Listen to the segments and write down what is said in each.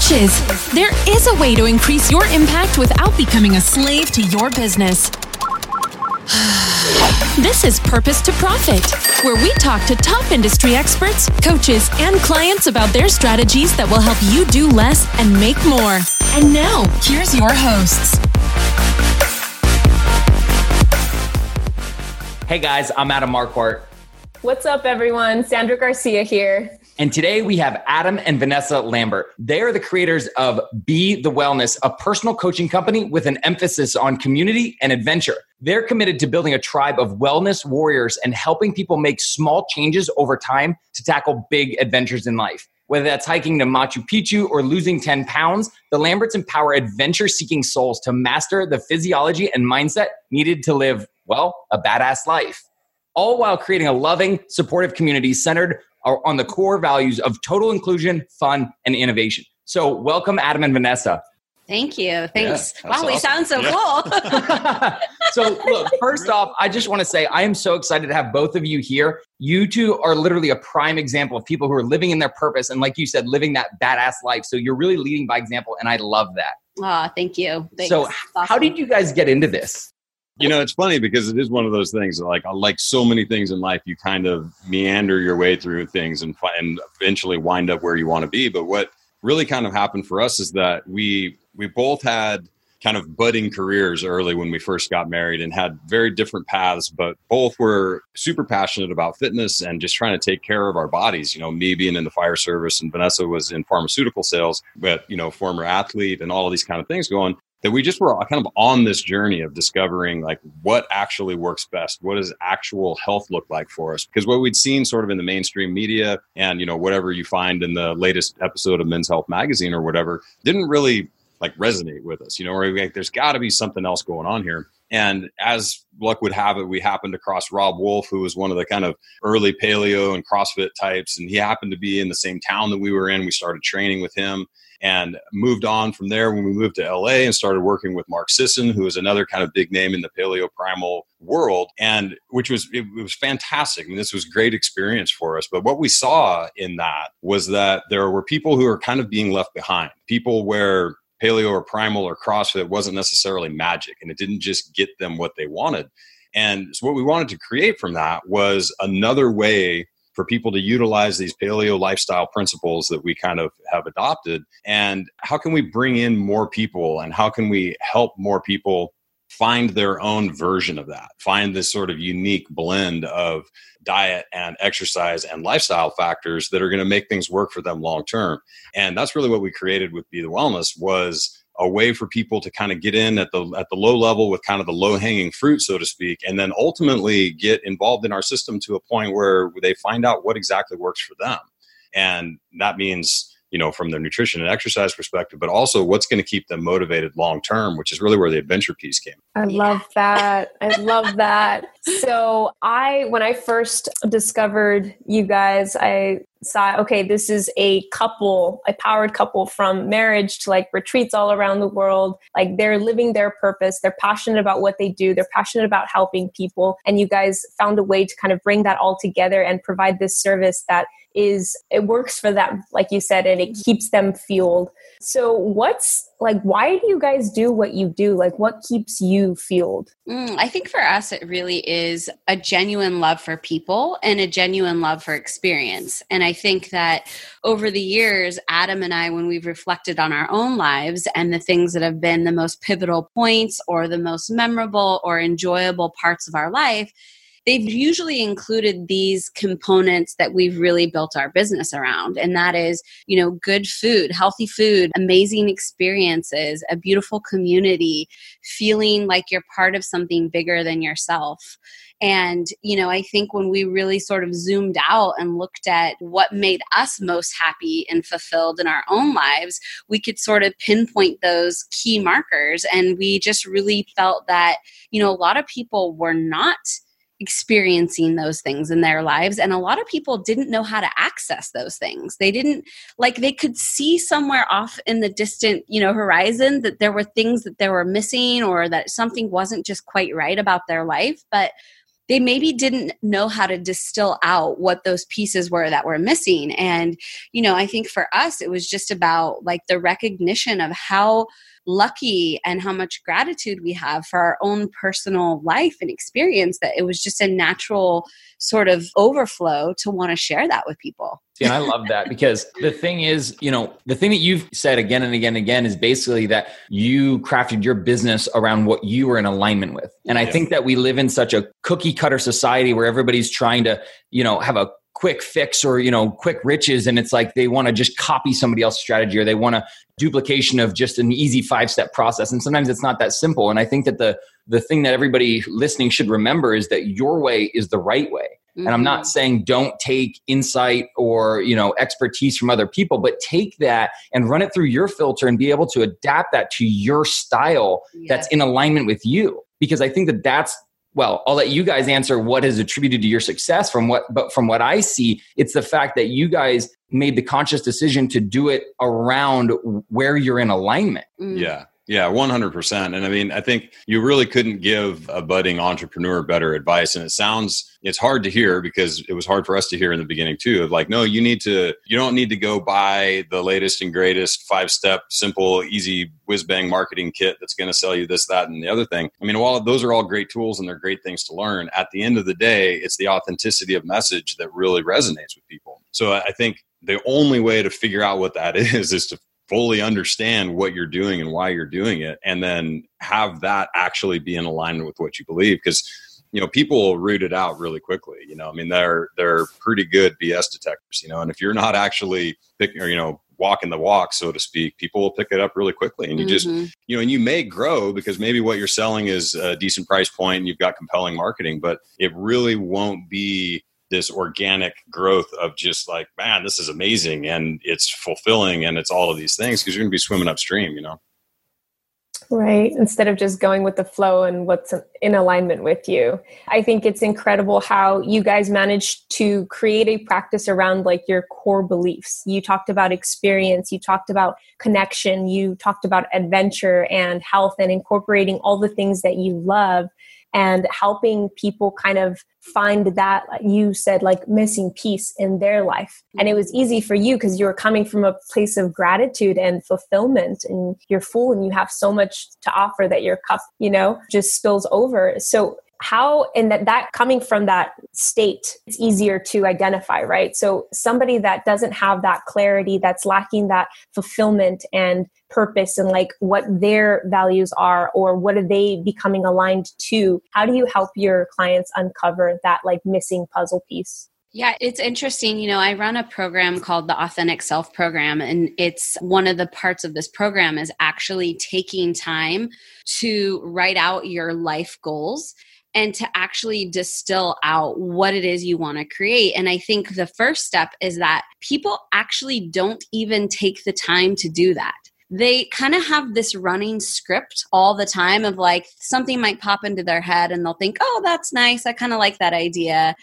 coaches. There is a way to increase your impact without becoming a slave to your business. This is Purpose to Profit, where we talk to top industry experts, coaches, and clients about their strategies that will help you do less and make more. And now, here's your hosts. Hey guys, I'm Adam Marquardt. What's up, everyone? Sandra Garcia here. And today we have Adam and Vanessa Lambert. They are the creators of Be the Wellness, a personal coaching company with an emphasis on community and adventure. They're committed to building a tribe of wellness warriors and helping people make small changes over time to tackle big adventures in life. Whether that's hiking to Machu Picchu or losing 10 pounds, the Lamberts empower adventure seeking souls to master the physiology and mindset needed to live, well, a badass life. All while creating a loving, supportive community centered are on the core values of total inclusion, fun, and innovation. So, welcome, Adam and Vanessa. Thank you. Thanks. Yeah, wow, awesome. we sound so yeah. cool. so, look, first off, I just want to say I am so excited to have both of you here. You two are literally a prime example of people who are living in their purpose and, like you said, living that badass life. So, you're really leading by example, and I love that. Oh, thank you. Thanks. So, awesome. how did you guys get into this? You know it's funny because it is one of those things like uh, like so many things in life you kind of meander your way through things and and eventually wind up where you want to be. But what really kind of happened for us is that we we both had kind of budding careers early when we first got married and had very different paths but both were super passionate about fitness and just trying to take care of our bodies. You know me being in the fire service and vanessa was in pharmaceutical sales but you know former athlete and all these kind of things going that we just were kind of on this journey of discovering like what actually works best what does actual health look like for us because what we'd seen sort of in the mainstream media and you know whatever you find in the latest episode of men's health magazine or whatever didn't really like resonate with us you know where like there's got to be something else going on here and as luck would have it, we happened across Robb Wolf, who was one of the kind of early paleo and CrossFit types. And he happened to be in the same town that we were in. We started training with him and moved on from there when we moved to LA and started working with Mark Sisson, who is another kind of big name in the paleo primal world, and which was it, was fantastic. I mean, this was great experience for us. But what we saw in that was that there were people who are kind of being left behind, people where paleo or primal or CrossFit wasn't necessarily magic, and it didn't just get them what they wanted. And so, what we wanted to create from that was another way for people to utilize these paleo lifestyle principles that we kind of have adopted? And how can we bring in more people and how can we help more people find their own version of that find this sort of unique blend of diet and exercise and lifestyle factors that are going to make things work for them long term? And that's really what we created with be the wellness was a way for people to kind of get in at the at the low level with kind of the low hanging fruit so to speak and then ultimately get involved in our system to a point where they find out what exactly works for them. And that means you know from their nutrition and exercise perspective but also what's going to keep them motivated long term which is really where the adventure piece came. I love that. I love that. So i when i first discovered you guys i saw okay this is a couple a powered couple from marriage to like retreats all around the world. Like they're living their purpose. They're passionate about what they do. They're passionate about helping people. And you guys found a way to kind of bring that all together and provide this service that is it works for them like you said and it keeps them fueled. So what's like why do you guys do what you do? Like what keeps you fueled? Mm, i think for us it really is a genuine love for people and a genuine love for experience. And i think that over the years adam and i when we've reflected on our own lives and the things that have been the most pivotal points or the most memorable or enjoyable parts of our life they've usually included these components that we've really built our business around and that is you know good food healthy food amazing experiences a beautiful community feeling like you're part of something bigger than yourself and, you know, I think when we really sort of zoomed out and looked at what made us most happy and fulfilled in our own lives, we could sort of pinpoint those key markers. And we just really felt that, you know, a lot of people were not experiencing those things in their lives and a lot of people didn't know how to access those things they didn't like they could see somewhere off in the distant you know horizon that there were things that they were missing or that something wasn't just quite right about their life but they maybe didn't know how to distill out what those pieces were that were missing. And, you know, I think for us, it was just about like the recognition of how lucky and how much gratitude we have for our own personal life and experience that it was just a natural sort of overflow to want to share that with people. and I love that because the thing is, you know, the thing that you've said again and again and again is basically that you crafted your business around what you were in alignment with. And I think that we live in such a cookie cutter society where everybody's trying to, you know, have a quick fix or you know quick riches and it's like they want to just copy somebody else's strategy or they want a duplication of just an easy five step process and sometimes it's not that simple and i think that the the thing that everybody listening should remember is that your way is the right way mm-hmm. and i'm not mm-hmm. saying don't take insight or you know expertise from other people but take that and run it through your filter and be able to adapt that to your style yes. that's in alignment with you because i think that that's well i'll let you guys answer what is attributed to your success from what but from what i see it's the fact that you guys made the conscious decision to do it around where you're in alignment mm. yeah yeah, 100%. And I mean, I think you really couldn't give a budding entrepreneur better advice. And it sounds, it's hard to hear because it was hard for us to hear in the beginning too of like, no, you need to, you don't need to go buy the latest and greatest five step, simple, easy whiz bang marketing kit that's going to sell you this, that, and the other thing. I mean, while those are all great tools and they're great things to learn, at the end of the day, it's the authenticity of message that really resonates with people. So I think the only way to figure out what that is is to fully understand what you're doing and why you're doing it and then have that actually be in alignment with what you believe because you know people will root it out really quickly you know i mean they're they're pretty good bs detectors you know and if you're not actually picking or you know walking the walk so to speak people will pick it up really quickly and you mm-hmm. just you know and you may grow because maybe what you're selling is a decent price point and you've got compelling marketing but it really won't be this organic growth of just like, man, this is amazing and it's fulfilling and it's all of these things because you're going to be swimming upstream, you know? Right. Instead of just going with the flow and what's in alignment with you. I think it's incredible how you guys managed to create a practice around like your core beliefs. You talked about experience, you talked about connection, you talked about adventure and health and incorporating all the things that you love and helping people kind of find that you said like missing piece in their life. And it was easy for you because you were coming from a place of gratitude and fulfillment and you're full and you have so much to offer that your cup you know just spills over. So how and that that coming from that state it's easier to identify right so somebody that doesn't have that clarity that's lacking that fulfillment and purpose and like what their values are or what are they becoming aligned to how do you help your clients uncover that like missing puzzle piece yeah, it's interesting. You know, I run a program called the Authentic Self Program, and it's one of the parts of this program is actually taking time to write out your life goals and to actually distill out what it is you want to create. And I think the first step is that people actually don't even take the time to do that. They kind of have this running script all the time of like something might pop into their head and they'll think, oh, that's nice. I kind of like that idea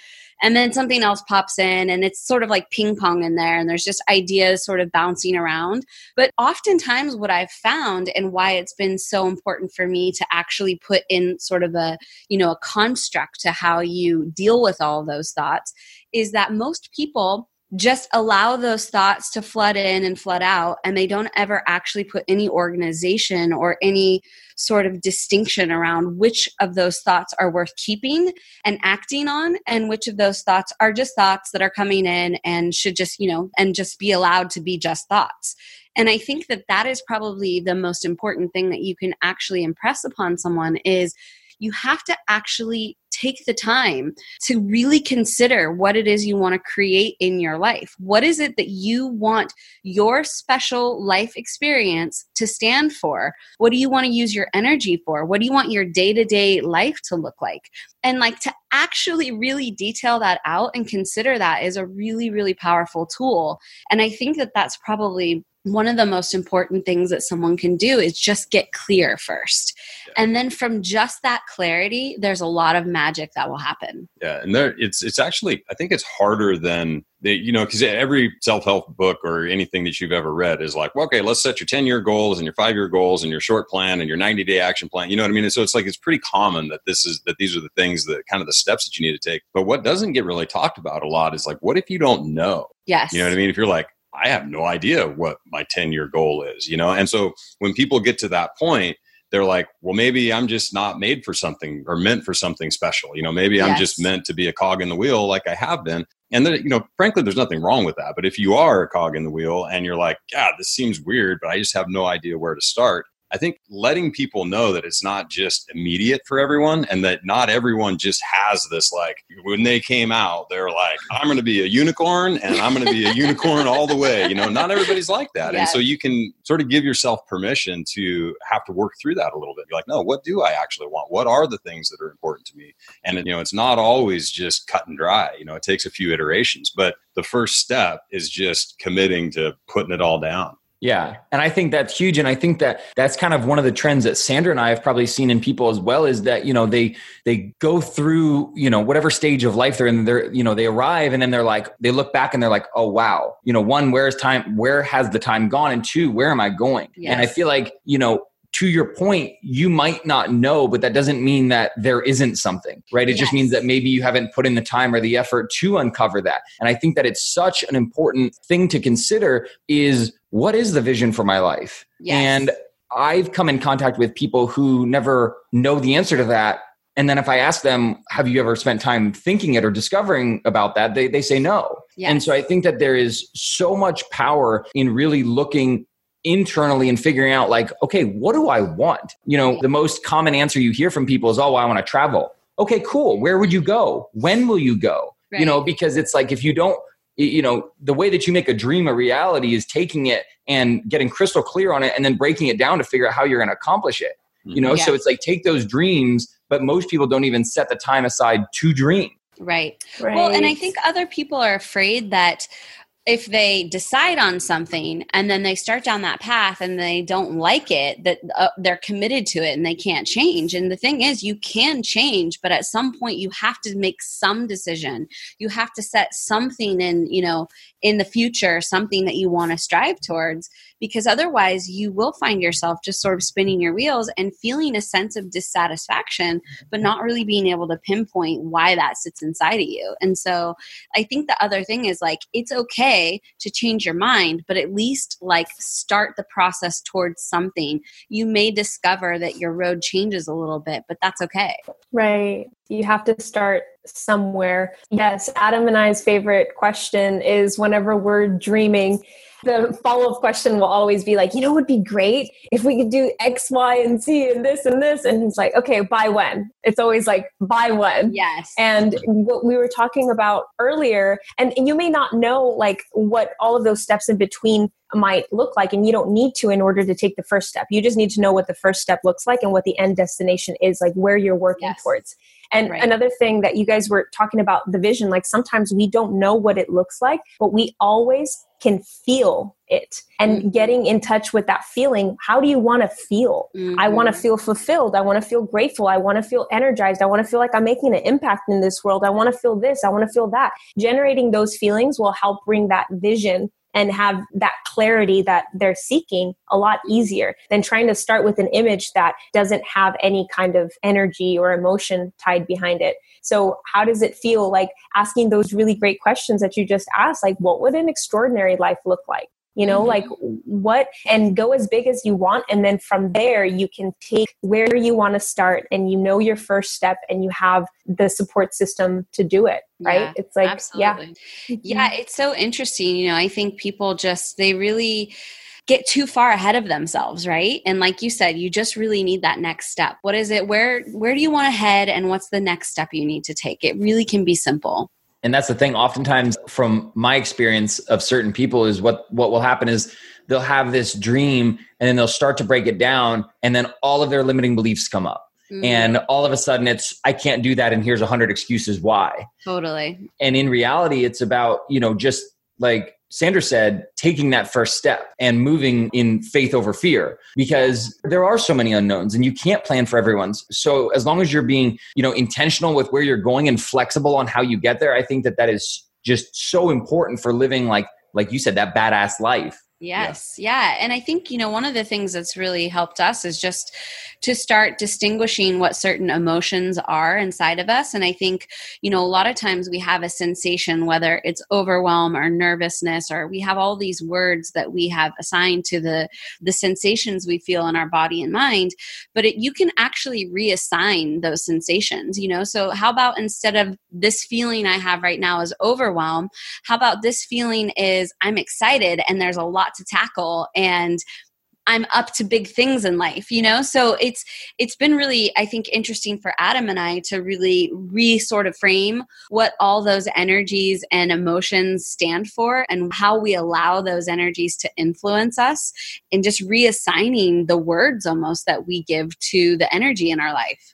and then something else pops in and it's sort of like ping pong in there and there's just ideas sort of bouncing around. But oftentimes what i've found and why it's been so important for me to actually put in sort of a you know a construct to how you deal with all those thoughts is that most people just allow those thoughts to flood in and flood out and they don't ever actually put any organization or any sort of distinction around which of those thoughts are worth keeping and acting on and which of those thoughts are just thoughts that are coming in and should just you know and just be allowed to be just thoughts. And i think that that is probably the most important thing that you can actually impress upon someone is you have to actually take the time to really consider what it is you want to create in your life. What is it that you want your special life experience to stand for? What do you want to use your energy for? What do you want your day to day life to look like? And like to actually really detail that out and consider that is a really, really powerful tool. And I think that that's probably one of the most important things that someone can do is just get clear first. Yeah. And then from just that clarity, there's a lot of magic that will happen. Yeah, and there it's it's actually I think it's harder than the, you know because every self-help book or anything that you've ever read is like well, okay let's set your 10-year goals and your 5-year goals and your short plan and your 90-day action plan you know what i mean and so it's like it's pretty common that this is that these are the things that kind of the steps that you need to take but what doesn't get really talked about a lot is like what if you don't know yes you know what i mean if you're like I have no idea what my 10 year goal is, you know? And so when people get to that point, they're like, well, maybe I'm just not made for something or meant for something special. You know, maybe yes. I'm just meant to be a cog in the wheel like I have been. And then, you know, frankly, there's nothing wrong with that. But if you are a cog in the wheel and you're like, God, this seems weird, but I just have no idea where to start, I think letting people know that it's not just immediate for everyone and that not everyone just has this like when they came out, they're like, I'm going to be a unicorn and I'm going to be a unicorn all the way. You know, not everybody's like that. Yes. And so you can sort of give yourself permission to have to work through that a little bit. You're like, no, what do I actually want? What are the things that are important to me? And, you know, it's not always just cut and dry. You know, it takes a few iterations, but the first step is just committing to putting it all down. Yeah. And I think that's huge. And I think that that's kind of one of the trends that Sandra and I have probably seen in people as well is that, you know, they, they go through, you know, whatever stage of life they're in, they're, you know, they arrive and then they're like, they look back and they're like, oh, wow, you know, one, where's time, where has the time gone? And two, where am I going? Yes. And I feel like, you know, to your point, you might not know, but that doesn't mean that there isn't something, right? It yes. just means that maybe you haven't put in the time or the effort to uncover that. And I think that it's such an important thing to consider is what is the vision for my life? Yes. And I've come in contact with people who never know the answer to that. And then if I ask them, have you ever spent time thinking it or discovering about that? They, they say no. Yes. And so I think that there is so much power in really looking internally and figuring out like okay what do i want you know the most common answer you hear from people is oh well, i want to travel okay cool where would you go when will you go right. you know because it's like if you don't you know the way that you make a dream a reality is taking it and getting crystal clear on it and then breaking it down to figure out how you're going to accomplish it you know yes. so it's like take those dreams but most people don't even set the time aside to dream Right. right. Well, and I think other people are afraid that if they decide on something and then they start down that path and they don't like it that uh, they're committed to it and they can't change. And the thing is you can change but at some point you have to make some decision. You have to set something in you know in the future something that you want to strive towards because otherwise you will find yourself just sort of spinning your wheels and feeling a sense of dissatisfaction but not really being able to pinpoint why that sits inside of you. And so i think the other thing is like it's okay to change your mind but at least like start the process towards something. You may discover that your road changes a little bit but that's okay. Right. You have to start somewhere. Yes, Adam and I's favorite question is whenever we're dreaming, the follow up question will always be like, you know, it would be great if we could do X, Y, and Z and this and this. And he's like, okay, by when? It's always like, by when? Yes. And what we were talking about earlier, and, and you may not know like what all of those steps in between might look like and you don't need to in order to take the first step you just need to know what the first step looks like and what the end destination is like where you're working yes. towards and right. another thing that you guys were talking about the vision like sometimes we don't know what it looks like but we always can feel it. And mm-hmm. getting in touch with that feeling how do you want to feel? Mm-hmm. i want to feel fulfilled. I want to feel grateful. I want to feel energized. I want to feel like i'm making an impact in this world. I want to feel this. I want to feel that. Generating those feelings will help bring that vision and have that clarity that they're seeking a lot easier than trying to start with an image that doesn't have any kind of energy or emotion tied behind it. So, how does it feel like asking those really great questions that you just asked? Like, what would an extraordinary life look like? You know mm-hmm. like what and go as big as you want and then from there you can take where you want to start and you know your first step and you have the support system to do it right? Yeah, it's like absolutely. yeah yeah it's so interesting you know i think people just they really get too far ahead of themselves right? And like you said you just really need that next step. What is it? Where where do you want to head and what's the next step you need to take? It really can be simple and that's the thing. Oftentimes from my experience of certain people is what what will happen is they'll have this dream and then they'll start to break it down and then all of their limiting beliefs come up. Mm-hmm. and all of a sudden it's i can't do that and here's a hundred excuses why. Totally. And in reality it's about you know just like Sandra said, taking that first step and moving in faith over fear because there are so many unknowns and you can't plan for everyone's. So as long as you're being, you know, intentional with where you're going and flexible on how you get there, I think that that is just so important for living like like you said that badass life. Yes. Yeah. yeah. And I think, you know, one of the things that's really helped us is just to start distinguishing what certain emotions are inside of us. And I think, you know, a lot of times we have a sensation, whether it's overwhelm or nervousness, or we have all these words that we have assigned to the, the sensations we feel in our body and mind, but it, you can actually reassign those sensations, you know? So how about instead of this feeling I have right now is overwhelm, how about this feeling is I'm excited and there's a lot to tackle and I'm up to big things in life, you know? So it's it's been really I think interesting for Adam and I to really re sort of frame what all those energies and emotions stand for and how we allow those energies to influence us and just reassigning the words almost that we give to the energy in our life.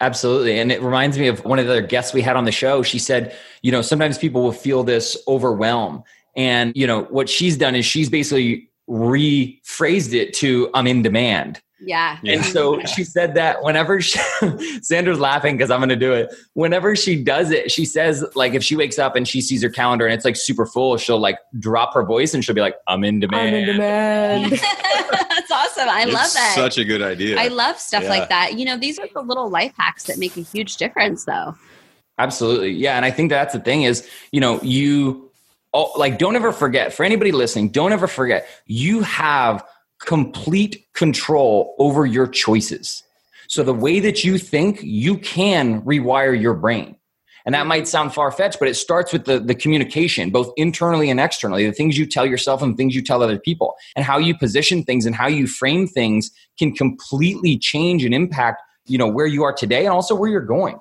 Absolutely. And it reminds me of one of the other guests we had on the show. She said, you know, sometimes people will feel this overwhelm and, you know, what she's done is she's basically rephrased it to I'm in demand. Yeah. And so she said that whenever she, Sandra's laughing because I'm going to do it. Whenever she does it, she says, like, if she wakes up and she sees her calendar and it's like super full, she'll like drop her voice and she'll be like, I'm in demand. I'm in demand. That's awesome. I it's love that. Such a good idea. I love stuff yeah. like that. You know, these are the little life hacks that make a huge difference, though. Absolutely. Yeah. And I think that's the thing is, you know, you, oh, like don't ever forget for anybody listening don't ever forget you have complete control over your choices. So the way that you think you can rewire your brain. And that might sound far-fetched but it starts with the, the communication both internally and externally. The things you tell yourself and things you tell other people. And how you position things and how you frame things can completely change and impact you know where you are today and also where you're going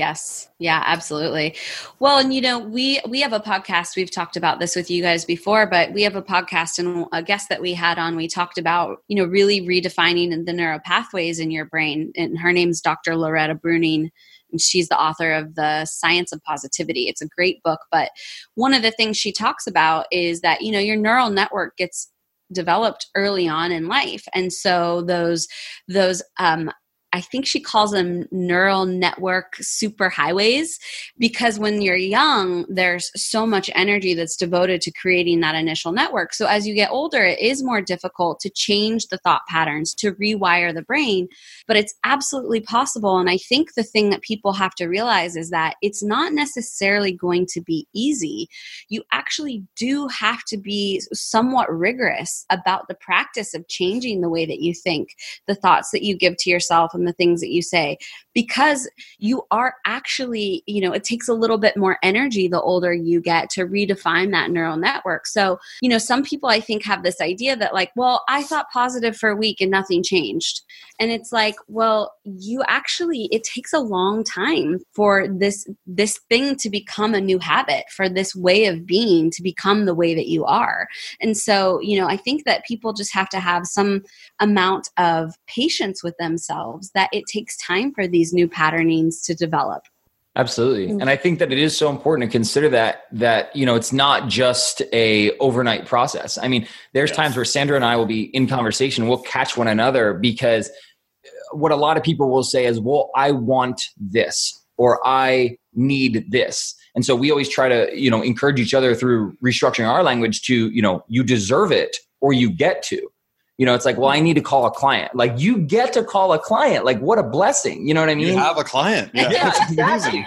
Yes. Yeah, absolutely. Well, and you know, we we have a podcast. We've talked about this with you guys before, but we have a podcast and a guest that we had on, we talked about, you know, really redefining the neural pathways in your brain. And her name's Dr. Loretta Breuning. And she's the author of The Science of Positivity. It's a great book, but one of the things she talks about is that, you know, your neural network gets developed early on in life and so those those um, I think she calls them neural network superhighways because when you're young, there's so much energy that's devoted to creating that initial network. So as you get older, it is more difficult to change the thought patterns, to rewire the brain, but it's absolutely possible. And I think the thing that people have to realize is that it's not necessarily going to be easy. You actually do have to be somewhat rigorous about the practice of changing the way that you think, the thoughts that you give to yourself the things that you say. Because you are actually you know it takes a little bit more energy the older you get to redefine that neural network. So you know some people i think have this idea that like well i thought positive for a week and nothing changed. And it's like well you actually it takes a long time for this this thing to become a new habit for this way of being to become the way that you are. And so you know i think that people just have to have some amount of patience with themselves that it takes time for these new patternings to develop. Absolutely. Mm. and i think that it is so important to consider that that you know it's not just a overnight process. I mean there's yes. times where sandra and i will be in conversation we'll catch one another because what a lot of people will say is well i want this or i need this. And so we always try to you know encourage each other through restructuring our language to you know you deserve it or you get to you know, it's like, well, I need to call a client. Like you get to call a client. Like what a blessing. You know what I mean? You have a client. Yeah, yeah exactly.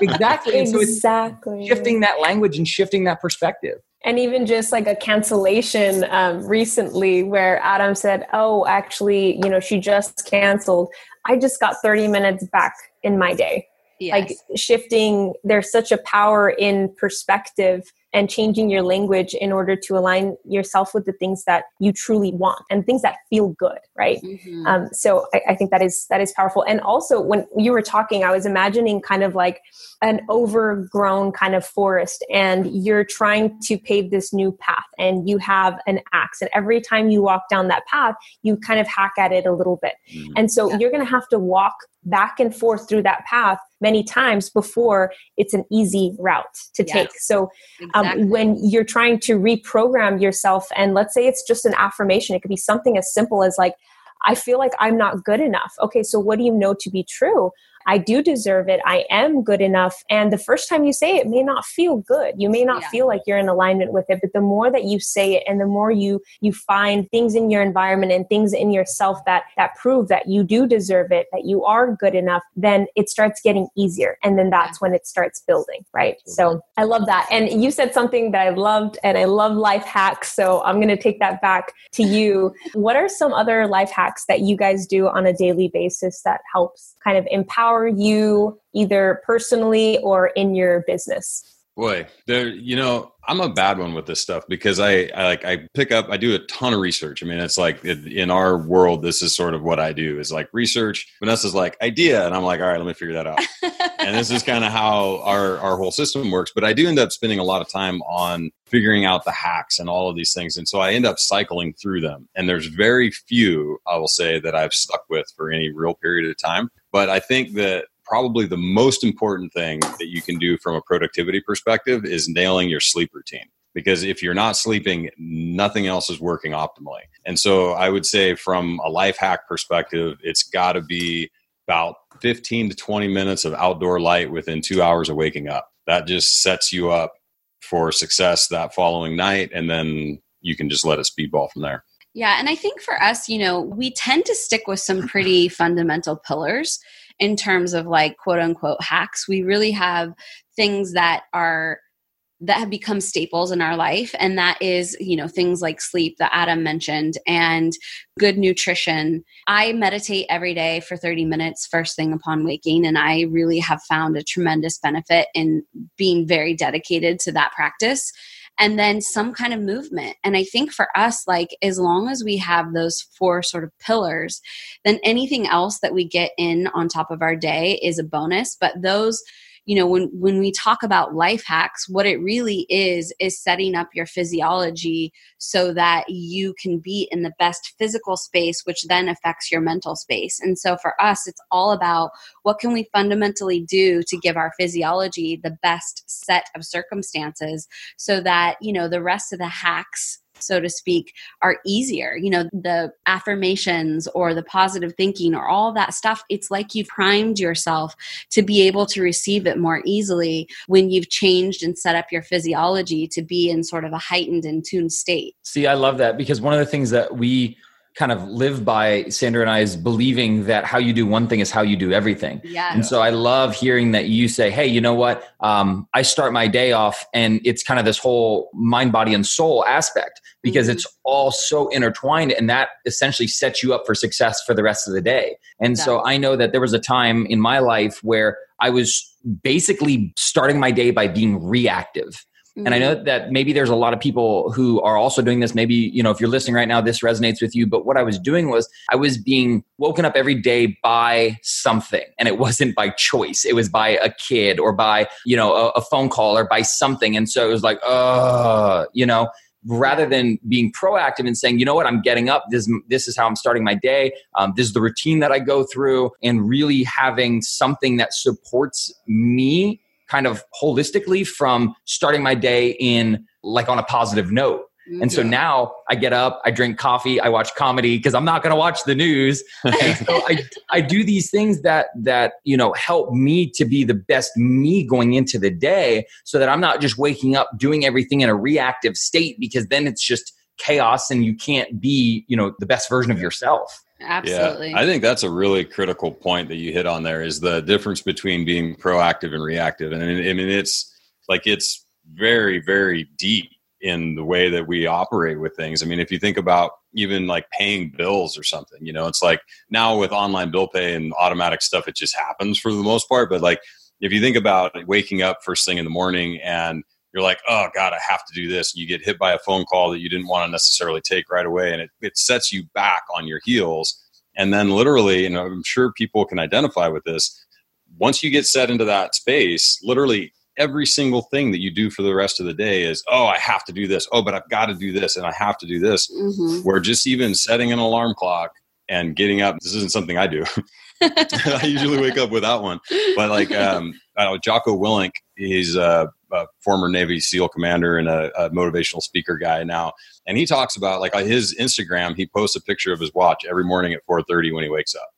exactly. And so exactly. shifting that language and shifting that perspective. And even just like a cancellation um, recently where Adam said, oh, actually, you know, she just canceled. I just got 30 minutes back in my day. Yes. Like shifting, there's such a power in perspective and changing your language in order to align yourself with the things that you truly want and things that feel good right mm-hmm. um, so I, I, think that is that is powerful and also when you were talking i was imagining kind of like an overgrown kind of forest and you're trying to pave this new path and you have an axe and every time you walk down that path you kind of hack at it a little bit mm-hmm. and so yeah. you're going to have to walk back and forth through that path many times before it's an easy route to Yes. take. So Exactly. um, when you're trying to reprogram yourself, and let's say it's just an affirmation, it could be something as simple as like, I feel like I'm not good enough. Okay, so what do you know to be true? I do deserve it. I am good enough. And the first time you say it, it may not feel good. You may not Yeah. feel like you're in alignment with it, but the more that you say it and the more you you find things in your environment and things in yourself that that prove that you do deserve it, that you are good enough, then it starts getting easier. And then that's when it starts building, right? So I love that. And you said something that I loved and I love life hacks. So I'm going to take that back to you. what are some other life hacks that you guys do on a daily basis that helps kind of empower you either personally or in your business? Boy, there, you know, I'm a bad one with this stuff because I, I like, I pick up, I do a ton of research. I mean, it's like it, in our world, this is sort of what I do is like research. Vanessa's like idea. And I'm like, all right, let me figure that out. and this is kind of how our, our whole system works. But I do end up spending a lot of time on figuring out the hacks and all of these things. And so I end up cycling through them. And there's very few, I will say, that I've stuck with for any real period of time. But I think that probably the most important thing that you can do from a productivity perspective is nailing your sleep routine. Because if you're not sleeping, nothing else is working optimally. And so I would say, from a life hack perspective, it's got to be about 15 to 20 minutes of outdoor light within two hours of waking up. That just sets you up for success that following night. And then you can just let it speedball from there. Yeah, and I think for us, you know, we tend to stick with some pretty fundamental pillars in terms of like quote unquote hacks. We really have things that are that have become staples in our life and that is you know things like sleep that adam mentioned and good nutrition i meditate every day for 30 minutes first thing upon waking and i really have found a tremendous benefit in being very dedicated to that practice and then some kind of movement. And I think for us, like as long as we have those four sort of pillars, then anything else that we get in on top of our day is a bonus. But those, you know, when when we talk about life hacks, what it really is is setting up your physiology so that you can be in the best physical space, which then affects your mental space. And so for us, it's all about what can we fundamentally do to give our physiology the best set of circumstances so that you know the rest of the hacks so to speak are easier. You know the affirmations or the positive thinking or all that stuff it's like you've primed yourself to be able to receive it more easily when you've changed and set up your physiology to be in sort of a heightened and tuned state. See, I love that because one of the things that we kind of live by, Sandra and I, is believing that how you do one thing is how you do everything. yeah And so I love hearing that you say, hey, you know what? Um, I start my day off and it's kind of this whole mind, body, and soul aspect because Mhm. it's all so intertwined and that essentially sets you up for success for the rest of the day. And so I know that there was a time in my life where I was basically starting my day by being reactive. And I Mm-hmm. know that maybe there's a lot of people who are also doing this. Maybe, you know, if you're listening right now, this resonates with you. But what I was doing was I was being woken up every day by something. And it wasn't by choice. It was by a kid or by, you know, a, a phone call or by something. And so it was like, uh, you know, rather than being proactive and saying, you know what, I'm getting up. This, this is how I'm starting my day. Um, this is the routine that I go through and really having something that supports me kind of holistically from starting my day in like on a positive note. And so now I get up, I drink coffee, I watch comedy because I'm not going to watch the news. And so I, I do these things that that you know help me to be the best me going into the day, so that I'm not just waking up doing everything in a reactive state because then it's just chaos and you can't be you know the best version of yourself. Absolutely Yeah, I think that's a really critical point that you hit on there is the difference between being proactive and reactive. And I mean, I mean it's like it's very, very deep in the way that we operate with things. I mean, if you think about even like paying bills or something, you know, it's like now with online bill pay and automatic stuff, it just happens for the most part. But like if you think about waking up first thing in the morning and you're like, oh God, I have to do this. You get hit by a phone call that you didn't want to necessarily take right away, and it, it sets you back on your heels. And then literally, and I'm sure people can identify with this, once you get set into that space, literally every single thing that you do for the rest of the day is, oh, I have to do this. Oh, but I've got to do this and I have to do this. Mhm. Where just even setting an alarm clock and getting up. This isn't something I do. I usually wake up without one. But like um, know, Jocko Willink, he's a, a, former Navy SEAL commander and a, a, motivational speaker guy now, and he talks about like on his Instagram, he posts a picture of his watch every morning at 4:30 when he wakes up.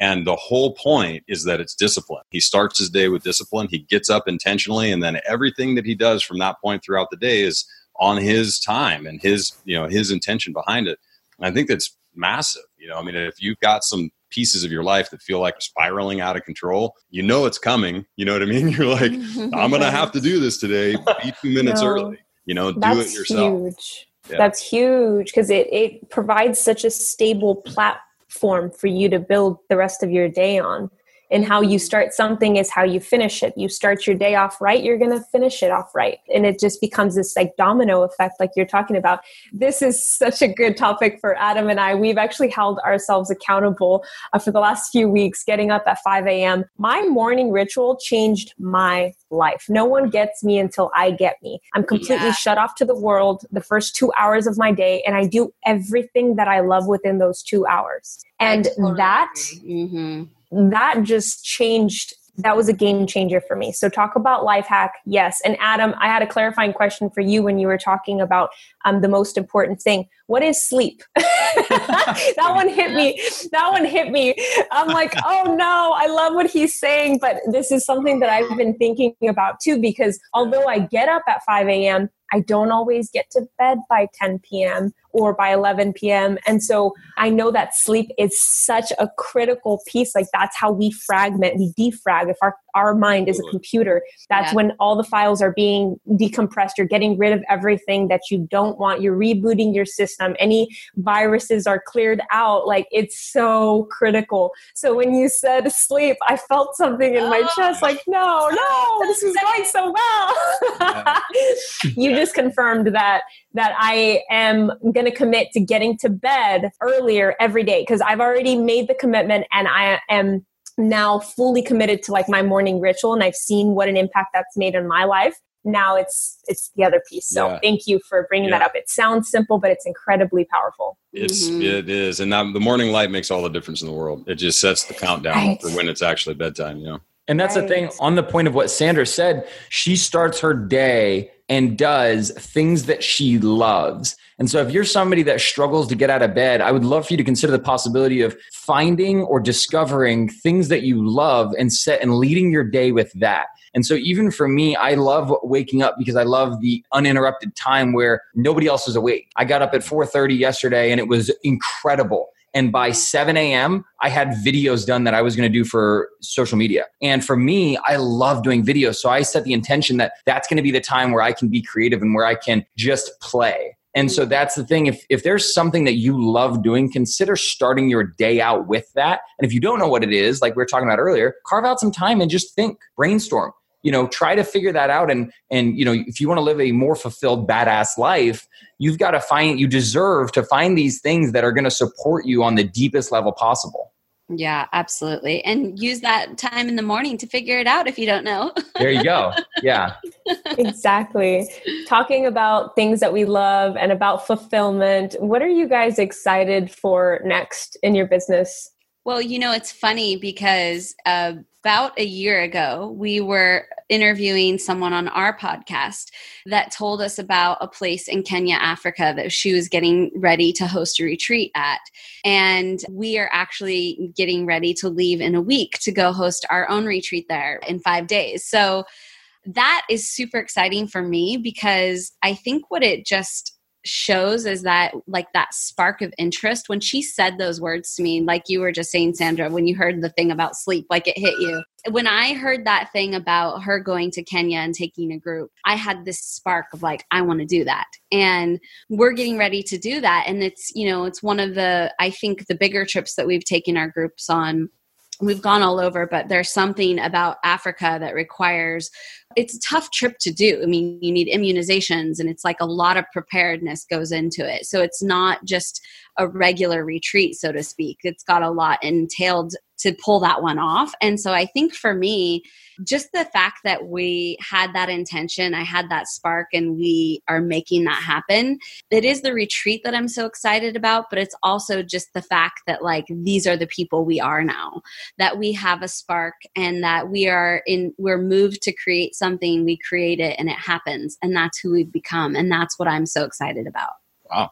And the whole point is that it's discipline. He starts his day with discipline. He gets up intentionally, and then everything that he does from that point throughout the day is on his time and his you know his intention behind it. And I think that's massive. You know, I mean, if you've got some pieces of your life that feel like spiraling out of control, you know it's coming. You know what I mean? You're like, I'm going to have to do this today. Be two minutes no, early. You know, do it yourself. That's huge. Yeah. That's huge because it, it provides such a stable platform for you to build the rest of your day on and how you start something is how you finish it. You start your day off right you're going to finish it off right. And it just becomes this like domino effect like you're talking about. This is such a good topic for adam and i. We've actually held ourselves accountable uh, for the last few weeks getting up at 5 a.m my morning ritual changed my life. No one gets me until i get me. I'm completely yeah. shut off to the world the first two hours of my day and i do everything that i love within those two hours. And totally that mm-hmm that just changed that was a game changer for me. So talk about life hack, yes. And Adam, I had a clarifying question for you when you were talking about um, the most important thing. What is sleep? that one hit me. That one hit me. I'm like, oh no, I love what he's saying, but this is something that I've been thinking about too. Because although I get up at 5 a.m., I don't always get to bed by 10 p.m or by 11 p.m. And so I know that sleep is such a critical piece. Like that's how we fragment, we defrag. If our, our mind is a computer, that's yeah. when all the files are being decompressed. You're getting rid of everything that you don't want. You're rebooting your system. Um, any viruses are cleared out. Like it's so critical. So when you said sleep, I felt something in my oh. chest like, no, no, this is going so well. you just confirmed that that I am going to commit to getting to bed earlier every day because I've already made the commitment and I am now fully committed to like my morning ritual and I've seen what an impact that's made in my life. Now it's it's the other piece. So yeah. thank you for bringing yeah. that up. It sounds simple, but it's incredibly powerful. It's mm-hmm. it is, and that, the morning light makes all the difference in the world. It just sets the countdown right. for when it's actually bedtime. You know. And that's right. the thing on the point of what Sandra said. She starts her day and does things that she loves. And so, if you're somebody that struggles to get out of bed, I would love for you to consider the possibility of finding or discovering things that you love and set and leading your day with that. And so, even for me, I love waking up because I love the uninterrupted time where nobody else is awake. I got up at 4:30 yesterday, and it was incredible and by 7 a.m., I had videos done that I was going to do for social media. And for me, I love doing videos. So I set the intention that that's going to be the time where I can be creative and where I can just play. And so that's the thing. If, if there's something that you love doing, consider starting your day out with that. And if you don't know what it is, like we were talking about earlier, carve out some time and just think, brainstorm you know try to figure that out. And and you know if you want to live a more fulfilled badass life you've got to find you deserve to find these things that are going to support you on the deepest level possible. Yeah absolutely. And use that time in the morning to figure it out if you don't know. There you go. Yeah. Exactly. Talking about things that we love and about fulfillment what are you guys excited for next in your business? Well, you know, it's funny because uh, about a year ago, we were interviewing someone on our podcast that told us about a place in Kenya, Africa that she was getting ready to host a retreat at. And we are actually getting ready to leave in a week to go host our own retreat there in five days. So that is super exciting for me because I think what it just shows is that like that spark of interest. When she said those words to me like you were just saying sandra when you heard the thing about sleep like it hit you. When i heard that thing about her going to kenya and taking a group i had this spark of like i want to do that. And we're getting ready to do that. And it's you know it's one of the i think the bigger trips that we've taken our groups on. We've gone all over but there's something about africa that requires it's a tough trip to do. I mean, you need immunizations and it's like a lot of preparedness goes into it. So it's not just a regular retreat, so to speak. It's got a lot entailed to pull that one off. And so I think for me, just the fact that we had that intention, I had that spark, and we are making that happen. It is the retreat that I'm so excited about, but it's also just the fact that, like, these are the people we are now, that we have a spark and that we are in, we're moved to create something, we create it, and it happens. And that's who we've become. And that's what I'm so excited about. Wow.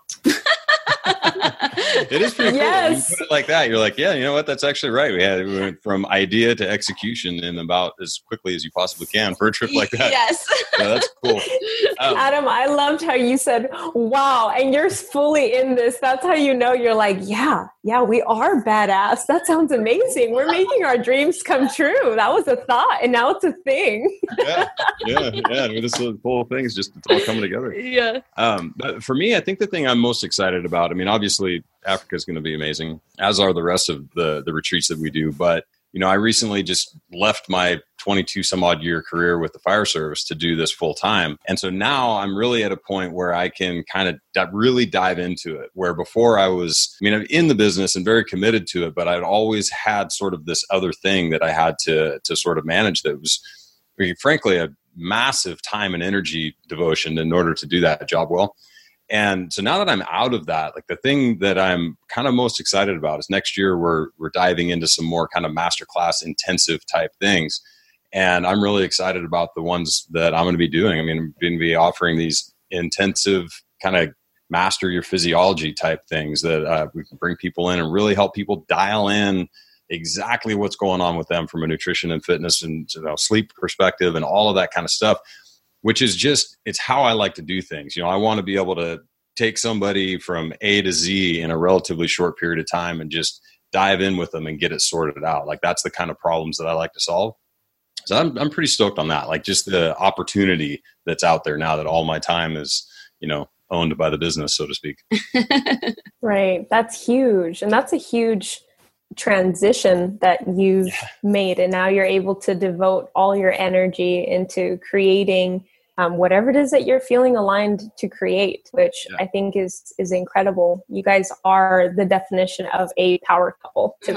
It is pretty cool. Yes. It like that, you're like, yeah, you know what? That's actually right. We had we went from idea to execution in about as quickly as you possibly can for a trip like that. Yes. Yeah, that's cool. Um, Adam, I loved how you said, wow, and you're fully in this. That's how you know you're like, yeah, yeah, we are badass. That sounds amazing. We're making our dreams come true. That was a thought, and now it's a thing. yeah, yeah, yeah. I mean, this whole thing is just it's all coming together. Yeah. Um, but for me, I think the thing I'm most excited about. I mean, obviously, Africa is going to be amazing, as are the rest of the the retreats that we do. But you know, I recently just left my 22 some odd year career with the fire service to do this full time. And so now I'm really at a point where I can kind of di- really dive into it. Where before I was, I mean, I'm in the business and very committed to it, but I'd always had sort of this other thing that I had to, to sort of manage that was, I mean, frankly, a massive time and energy devotion in order to do that job well. And so now that I'm out of that, like the thing that I'm kind of most excited about is next year we're we're diving into some more kind of masterclass intensive type things. And I'm really excited about the ones that I'm going to be doing. I mean, I'm going to be offering these intensive kind of master your physiology type things that uh, we can bring people in and really help people dial in exactly what's going on with them from a nutrition and fitness and you know, sleep perspective and all of that kind of stuff which is just it's how I like to do things. You know, I want to be able to take somebody from A to Z in a relatively short period of time and just dive in with them and get it sorted out. Like that's the kind of problems that I like to solve. So I'm I'm pretty stoked on that. Like just the opportunity that's out there now that all my time is, you know, owned by the business, so to speak. right. That's huge. And that's a huge transition that you've yeah. made and now you're able to devote all your energy into creating um, whatever it is that you're feeling aligned to create, which yeah. I think is is incredible. You guys are the definition of a power couple to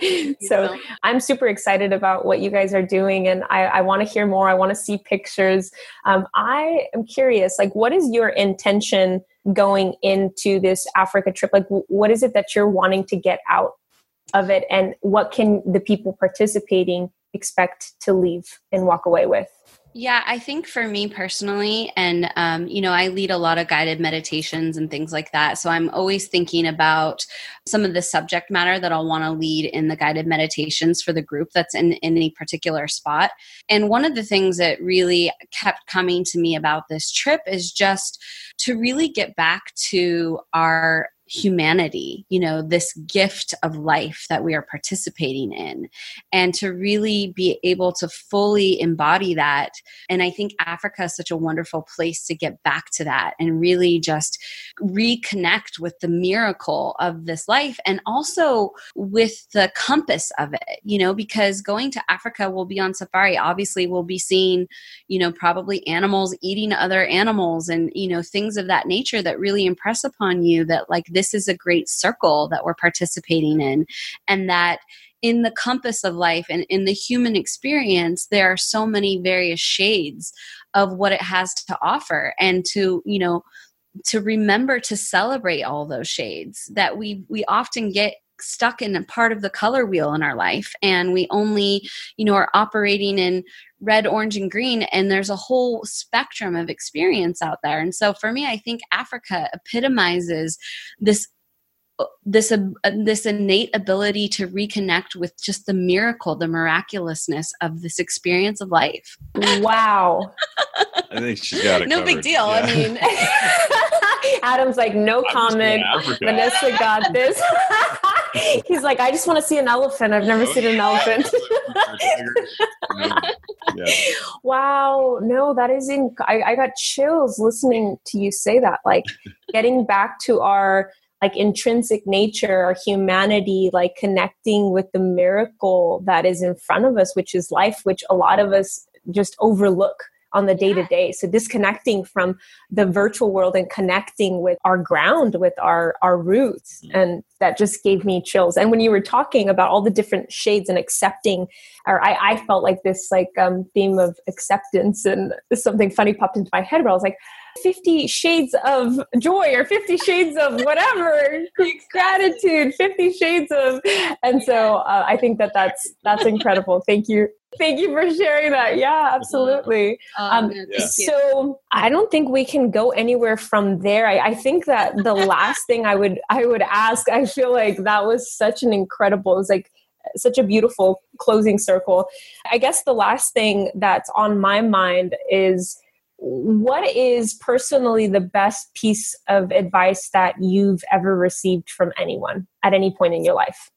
me. so I'm super excited about what you guys are doing, and I, I want to hear more. I want to see pictures. Um, I am curious, like, what is your intention going into this Africa trip? Like, what is it that you're wanting to get out of it, and what can the people participating expect to leave and walk away with? Yeah, I think for me personally, and um, you know, I lead a lot of guided meditations and things like that. So I'm always thinking about some of the subject matter that I'll want to lead in the guided meditations for the group that's in, in any particular spot. And one of the things that really kept coming to me about this trip is just to really get back to our humanity, you know, this gift of life that we are participating in, and to really be able to fully embody that. And I think Africa is such a wonderful place to get back to that and really just reconnect with the miracle of this life and also with the compass of it, you know, because going to Africa, we'll be on safari. Obviously, we'll be seeing, you know, probably animals eating other animals and, you know, things of that nature that really impress upon you that, like, this this is a great circle that we're participating in. And that in the compass of life and in the human experience there are so many various shades of what it has to offer. And to you know to remember to celebrate all those shades that we we often get stuck in a part of the color wheel in our life and we only you know are operating in red orange and green and there's a whole spectrum of experience out there and so for me i think africa epitomizes this this uh, this innate ability to reconnect with just the miracle the miraculousness of this experience of life wow i think she's got it no covered. big deal yeah. i mean Adam's like, no comment. Vanessa got this. He's like, I just want to see an elephant. I've never seen an elephant. yeah. Wow. No, that is in. I, I got chills listening to you say that. Like getting back to our like intrinsic nature our humanity like connecting with the miracle that is in front of us which is life which a lot of us just overlook on the day to day. So disconnecting from the virtual world and connecting with our ground, with our our roots, mm. and that just gave me chills. And when you were talking about all the different shades and accepting, or I, I felt like this like um, theme of acceptance, and something funny popped into my head where I was like. 50 shades of joy or 50 shades of whatever gratitude 50 shades of and so uh, i think that that's that's incredible thank you Thank you for sharing that. Yeah, absolutely. Um, um, yeah. So I don't think we can go anywhere from there. I, I, think that the last thing I would I would ask, I feel like that was such an incredible, it was like such a beautiful closing circle. I guess the last thing that's on my mind is what is personally the best piece of advice that you've ever received from anyone at any point in your life?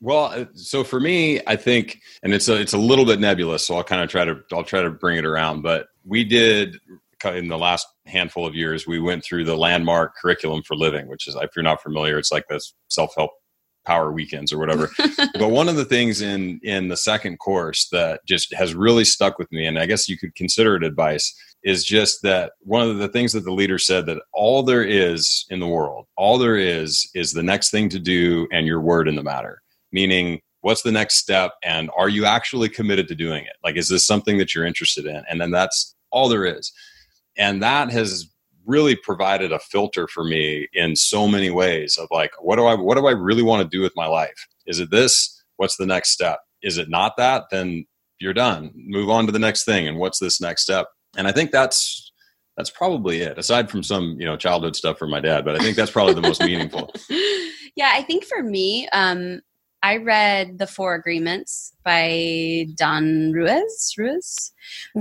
Well, uh, so for me, I think, and it's a it's a little bit nebulous, so I'll kind of try to I'll try to bring it around. But we did in the last handful of years, we went through the landmark curriculum for living, which is if you're not familiar, it's like this self help power weekends or whatever. but one of the things in in the second course that just has really stuck with me, and I guess you could consider it advice, is just that one of the things that the leader said that all there is in the world, all there is, is the next thing to do and your word in the matter meaning what's the next step and are you actually committed to doing it? Like is this something that you're interested in? And then that's all there is. And that has really provided a filter for me in so many ways of like what do i what do i really want to do with my life? Is it this? What's the next step? Is it not that? Then you're done. Move on to the next thing and what's this next step? And i think that's that's probably it aside from some you know childhood stuff from my dad but i think that's probably the most meaningful. Yeah i think for me um I read the Four Agreements by Don Ruiz. Ruiz?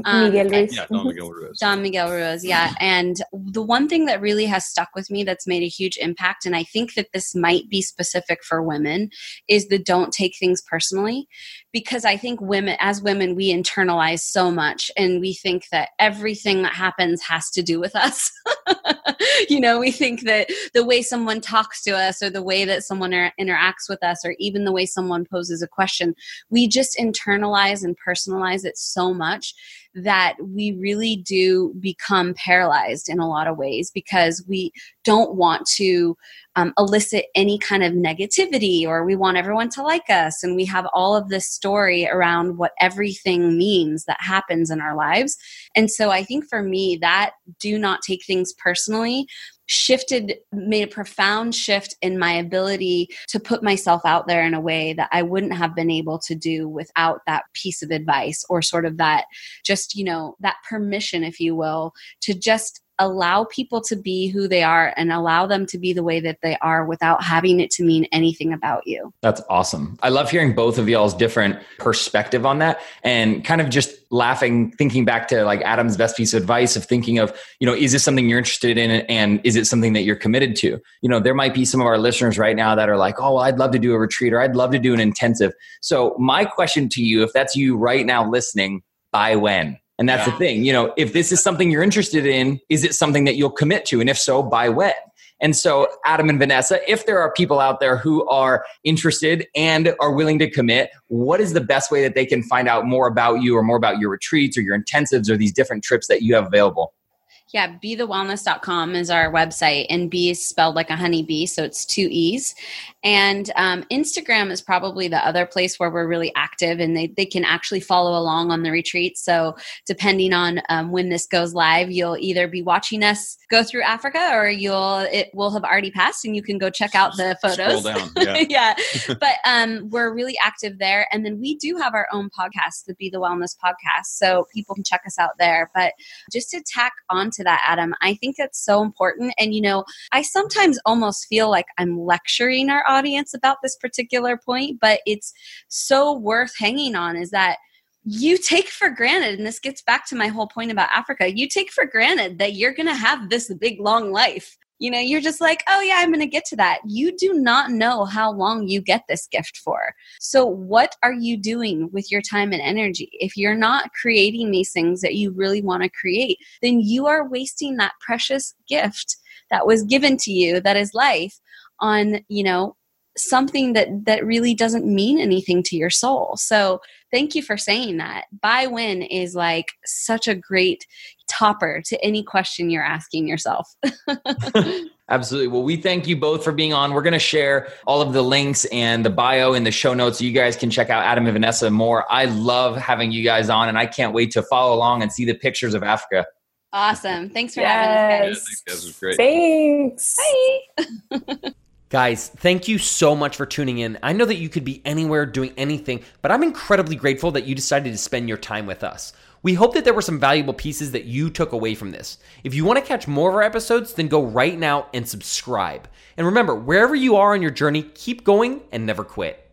Um, Miguel Ruiz. Yeah, Don Miguel Ruiz. Don Miguel Ruiz, yeah. And the one thing that really has stuck with me that's made a huge impact, and I think that this might be specific for women, is the don't take things personally. Because I think women, as women, we internalize so much and we think that everything that happens has to do with us. you know, we think that the way someone talks to us or the way that someone interacts with us or even the way someone poses a question, we just internalize and personalize it so much that we really do become paralyzed in a lot of ways because we don't want to um, elicit any kind of negativity or we want everyone to like us. And we have all of this story around what everything means that happens in our lives. And so I think for me, that do not take things personally shifted made a profound shift in my ability to put myself out there in a way that I wouldn't have been able to do without that piece of advice or sort of that just you know that permission if you will to just allow people to be who they are and allow them to be the way that they are without having it to mean anything about you. That's awesome. I love hearing both of y'all's different perspective on that and kind of just laughing thinking back to like Adam's best piece of advice of thinking of, you know, is this something you're interested in and is it something that you're committed to? You know, there might be some of our listeners right now that are like, "Oh, well, I'd love to do a retreat or I'd love to do an intensive." So, my question to you if that's you right now listening, by when? And that's yeah. the thing, you know, if this is something you're interested in, is it something that you'll commit to? And if so, by when? And so, Adam and Vanessa, if there are people out there who are interested and are willing to commit, what is the best way that they can find out more about you or more about your retreats or your intensives or these different trips that you have available? Yeah, bethewellness.com is our website, and B is spelled like a honeybee, so it's two E's. And um, Instagram is probably the other place where we're really active, and they, they can actually follow along on the retreat. So, depending on um, when this goes live, you'll either be watching us go through Africa, or you'll it will have already passed, and you can go check out the photos. yeah, yeah. but um, we're really active there, and then we do have our own podcast, the Be the Wellness podcast, so people can check us out there. But just to tack on to that, Adam. I think it's so important. And, you know, I sometimes almost feel like I'm lecturing our audience about this particular point, but it's so worth hanging on is that you take for granted, and this gets back to my whole point about Africa, you take for granted that you're going to have this big, long life you know you're just like oh yeah i'm going to get to that. You do not know how long you get this gift for. So what are you doing with your time and energy? If you're not creating these things that you really want to create then you are wasting that precious gift that was given to you that is life on you know something that that really doesn't mean anything to your soul. So thank you for saying that. By win is like such a great topper to any question you're asking yourself. Absolutely. Well, we thank you both for being on. We're going to share all of the links and the bio in the show notes so you guys can check out Adam and Vanessa more. I love having you guys on, and I can't wait to follow along and see the pictures of Africa. Awesome. Thanks for yes. having us. Guys. Yeah, thanks, guys. It was great. Thanks. Bye. Guys, thank you so much for tuning in. I know that you could be anywhere doing anything, but I'm incredibly grateful that you decided to spend your time with us. We hope that there were some valuable pieces that you took away from this. If you want to catch more of our episodes, then go right now and subscribe. And remember, wherever you are on your journey, keep going and never quit.